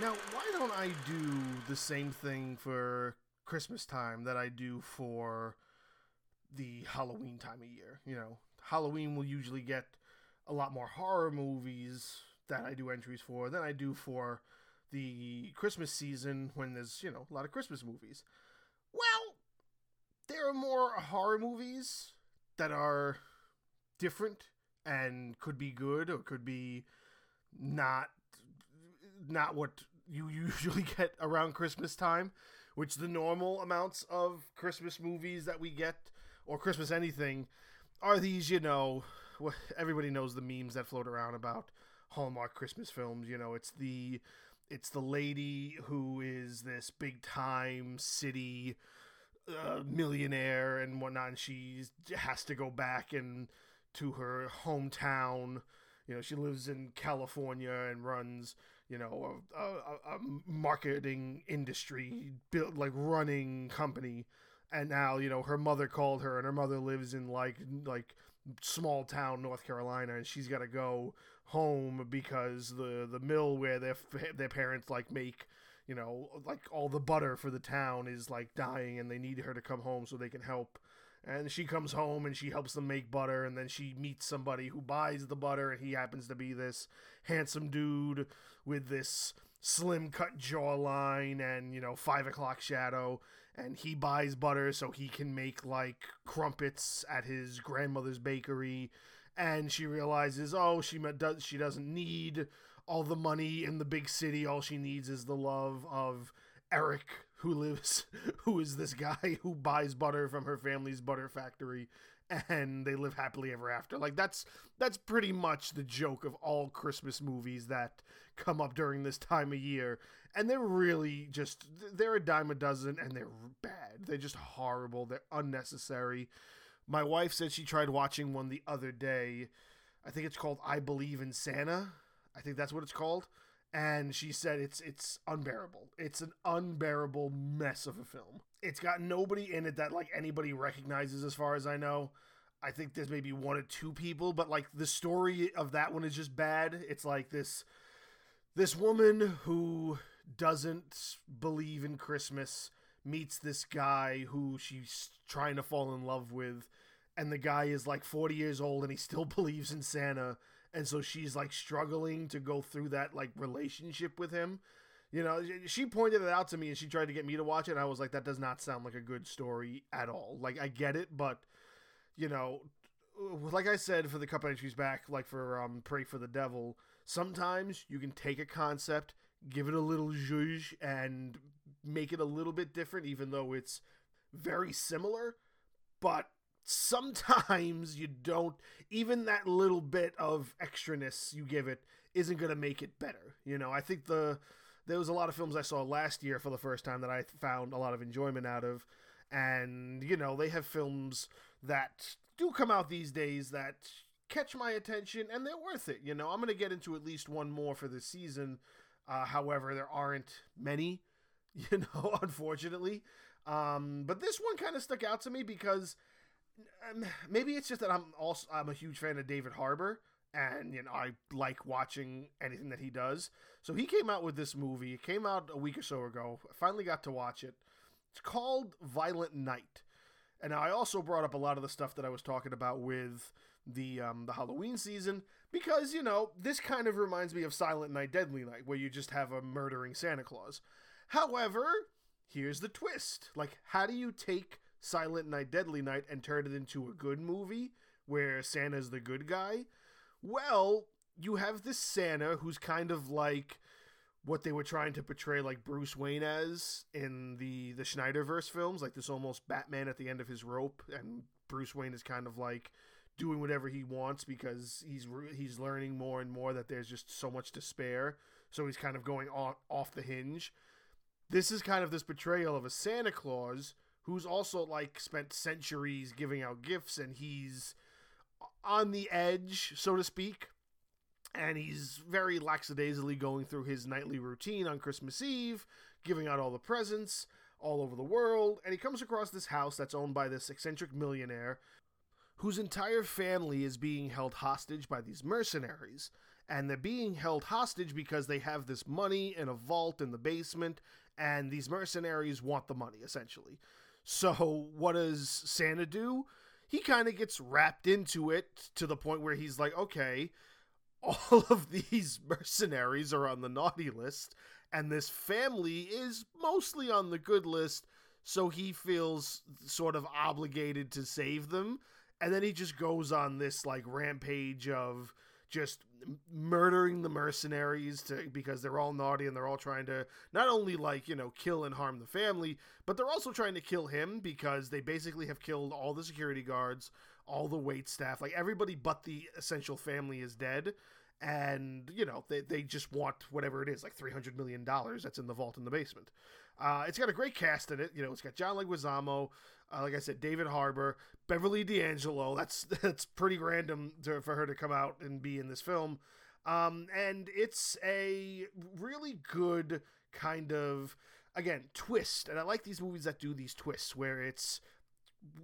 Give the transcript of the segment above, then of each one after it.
Now, why don't I do the same thing for Christmas time that I do for the Halloween time of year? You know, Halloween will usually get a lot more horror movies that I do entries for than I do for the Christmas season when there's, you know, a lot of Christmas movies. Well, there are more horror movies that are different and could be good or could be not not what you usually get around Christmas time, which the normal amounts of Christmas movies that we get or Christmas anything are these, you know, everybody knows the memes that float around about Hallmark Christmas films, you know, it's the it's the lady who is this big time city uh, millionaire and whatnot and she has to go back and to her hometown you know she lives in california and runs you know a, a, a marketing industry built like running company. And now you know her mother called her and her mother lives in like like small town north carolina and she's got to go home because the the mill where their their parents like make you know like all the butter for the town is like dying and they need her to come home so they can help and she comes home and she helps them make butter and then she meets somebody who buys the butter and he happens to be this handsome dude with this slim cut jawline and you know five o'clock shadow. And he buys butter so he can make like crumpets at his grandmother's bakery. And she realizes oh she does she doesn't need all the money in the big city. All she needs is the love of Eric, who lives, who is this guy who buys butter from her family's butter factory, and they live happily ever after. Like that's that's pretty much the joke of all Christmas movies that come up during this time of year, and they're really just they're a dime a dozen, and they're bad. They're just horrible. They're unnecessary. My wife said she tried watching one the other day. I think it's called I Believe in Santa. I think that's what it's called and she said it's it's unbearable. It's an unbearable mess of a film. It's got nobody in it that like anybody recognizes as far as I know. I think there's maybe one or two people, but like the story of that one is just bad. It's like this this woman who doesn't believe in Christmas meets this guy who she's trying to fall in love with and the guy is like 40 years old and he still believes in Santa and so she's like struggling to go through that like relationship with him. You know, she pointed it out to me and she tried to get me to watch it and I was like that does not sound like a good story at all. Like I get it, but you know, like I said for the couple entries back, like for um, Prey for the Devil, sometimes you can take a concept, give it a little zhuzh, and make it a little bit different, even though it's very similar. But sometimes you don't even that little bit of extraness you give it isn't going to make it better you know? I think the there was a lot of films i saw last year for the first time that i found a lot of enjoyment out of and you know they have films that do come out these days that catch my attention and they're worth it you know? I'm going to get into at least one more for this season uh, however there aren't many you know unfortunately. Um, but this one kind of stuck out to me because maybe it's just that I'm also I'm a huge fan of David Harbour and you know I like watching anything that he does. So he came out with this movie. It came out a week or so ago. I finally got to watch it. It's called Violent Night. And I also brought up a lot of the stuff that I was talking about with the um, the Halloween season because you know this kind of reminds me of Silent Night, Deadly Night, where you just have a murdering Santa Claus. However, here's the twist: like, how do you take Silent Night, Deadly Night and turn it into a good movie where Santa's the good guy. Well, you have this Santa who's kind of like what they were trying to portray like Bruce Wayne as in the the Snyderverse films, like this almost Batman at the end of his rope, and Bruce Wayne is kind of like doing whatever he wants because he's he's learning more and more that there's just so much to spare. So he's kind of going off, off the hinge. This is kind of this portrayal of a Santa Claus who's also like spent centuries giving out gifts and he's on the edge, so to speak. And he's very lackadaisically going through his nightly routine on Christmas Eve, giving out all the presents all over the world. And he comes across this house that's owned by this eccentric millionaire whose entire family is being held hostage by these mercenaries. and they're being held hostage because they have this money in a vault in the basement, and these mercenaries want the money essentially. So, what does Santa do? He kind of gets wrapped into it to the point where he's like, okay, all of these mercenaries are on the naughty list, and this family is mostly on the good list, so he feels sort of obligated to save them. And then he just goes on this like rampage of just murdering the mercenaries to because they're all naughty and they're all trying to not only like you know kill and harm the family but they're also trying to kill him because they basically have killed all the security guards all the wait staff like everybody but the essential family is dead. And you know they, they just want whatever it is like 300 million dollars that's in the vault in the basement uh, it's got a great cast in it. You know it's got john leguizamo uh, like i said david harbour beverly d'angelo. That's that's pretty random to, for her to come out and be in this film. Um, and it's a really good kind of again twist. And i like these movies that do these twists where it's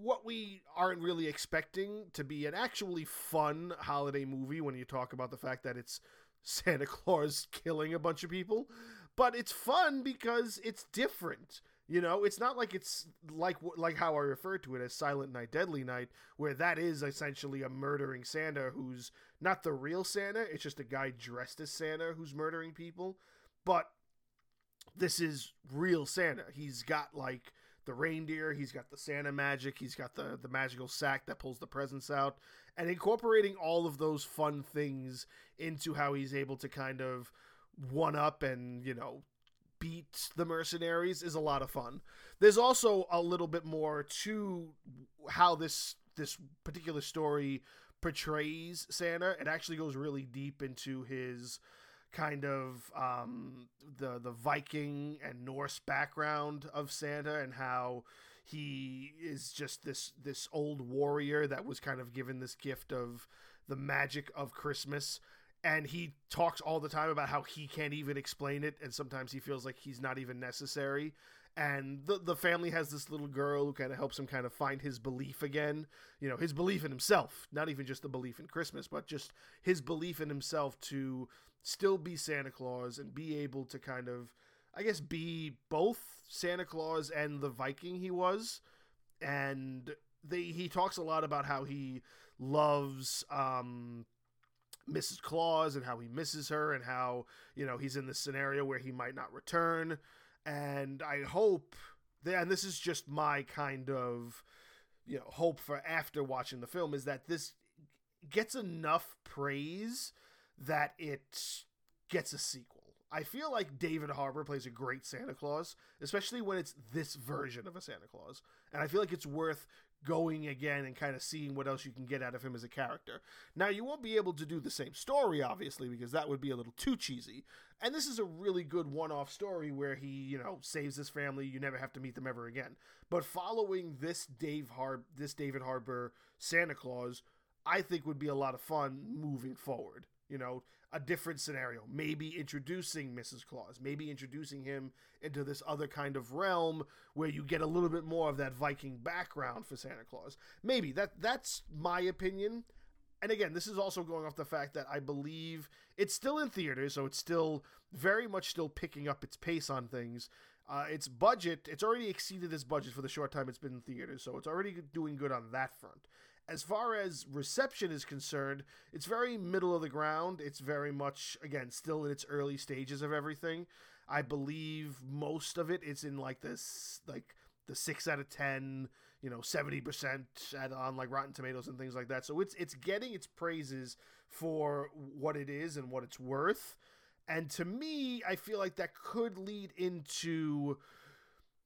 what we aren't really expecting to be an actually fun holiday movie when you talk about the fact that it's Santa Claus killing a bunch of people, but it's fun because it's different. You know, it's not like it's like like how I refer to it as Silent Night, Deadly Night, where that is essentially a murdering Santa who's not the real Santa. It's just a guy dressed as Santa who's murdering people. But this is real Santa. He's got like the reindeer, he's got the Santa magic, he's got the the magical sack that pulls the presents out, and incorporating all of those fun things into how he's able to kind of one up and you know beat the mercenaries is a lot of fun. There's also a little bit more to how this this particular story portrays Santa. It actually goes really deep into his kind of um, the the Viking and Norse background of Santa and how he is just this this old warrior that was kind of given this gift of the magic of Christmas and he talks all the time about how he can't even explain it and sometimes he feels like he's not even necessary and the the family has this little girl who kind of helps him kind of find his belief again you know his belief in himself not even just the belief in christmas but just his belief in himself to still be Santa Claus and be able to kind of, I guess, be both Santa Claus and the Viking he was. And they he talks a lot about how he loves um, Mrs. Claus and how he misses her and how you know he's in this scenario where he might not return. And I hope that, and this is just my kind of you know hope for after watching the film is that this gets enough praise that it gets a sequel. I feel like David Harbour plays a great Santa Claus, especially when it's this version of a Santa Claus. And I feel like it's worth going again and kind of seeing what else you can get out of him as a character. Now, you won't be able to do the same story, obviously, because that would be a little too cheesy. And this is a really good one off story where he, you know, saves his family. You never have to meet them ever again. But following this Dave Har- this David Harbour Santa Claus, I think would be a lot of fun moving forward you know, a different scenario. Maybe introducing Mrs. Claus, maybe introducing him into this other kind of realm where you get a little bit more of that Viking background for Santa Claus. Maybe that that's my opinion. And again, this is also going off the fact that I believe it's still in theaters, so it's still very much still picking up its pace on things. Uh, its budget, it's already exceeded its budget for the short time it's been in theaters, so it's already doing good on that front as far as reception is concerned, it's very middle of the ground. It's very much, again, still in its early stages of everything. I believe most of it is in like this, like the six out of ten, you know, seventy percent on like Rotten Tomatoes and things like that. So it's it's getting its praises for what it is and what it's worth. And to me, I feel like that could lead into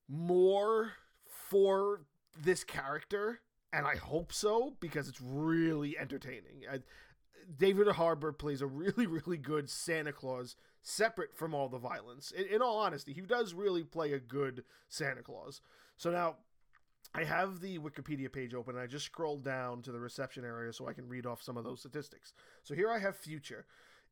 more for this character and I hope so because it's really entertaining. I, David Harbour plays a really, really good Santa Claus, separate from all the violence. In, in, all honesty, he does really play a good Santa Claus. So now, I have the Wikipedia page open. And I just scrolled down to the reception area so I can read off some of those statistics. So here I have future.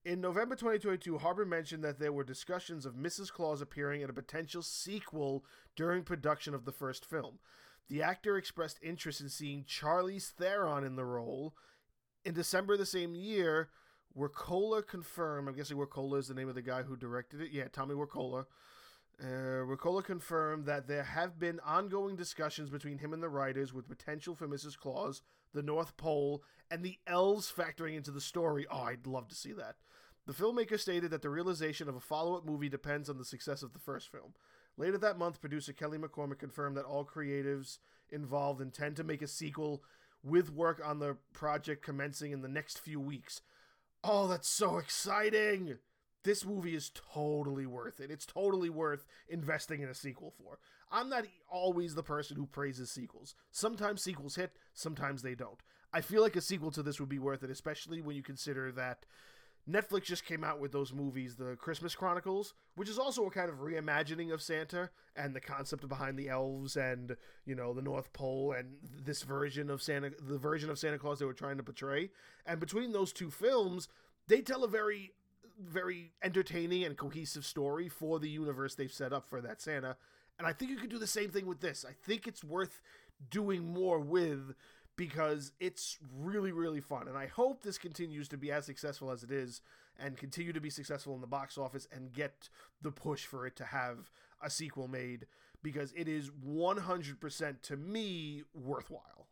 In November 2022, Harbour mentioned that there were discussions of Mrs. Claus appearing in a potential sequel during production of the first film. The actor expressed interest in seeing Charlize Theron in the role. In December of the same year, Wirkola confirmed. I'm guessing Wirkola is the name of the guy who directed it. Yeah, Tommy Wirkola. Uh, confirmed that there have been ongoing discussions between him and the writers with potential for Mrs. Claus, the North Pole, and the elves factoring into the story. Oh, I'd love to see that. The filmmaker stated that the realization of a follow up movie depends on the success of the first film. Later that month, producer Kelly McCormick confirmed that all creatives involved intend to make a sequel with work on the project commencing in the next few weeks. Oh, that's so exciting! This movie is totally worth it. It's totally worth investing in a sequel for. I'm not always the person who praises sequels. Sometimes sequels hit, sometimes they don't. I feel like a sequel to this would be worth it, especially when you consider that Netflix just came out with those movies, the Christmas Chronicles, which is also a kind of reimagining of Santa and the concept behind the elves and you know the North Pole and this version of Santa, the version of Santa Claus they were trying to portray. And between those two films, they tell a very, very entertaining and cohesive story for the universe they've set up for that Santa. And I think you could do the same thing with this. I think it's worth doing more with because it's really, really fun. And I hope this continues to be as successful as it is and continue to be successful in the box office and get the push for it to have a sequel made because it is 100% to me worthwhile.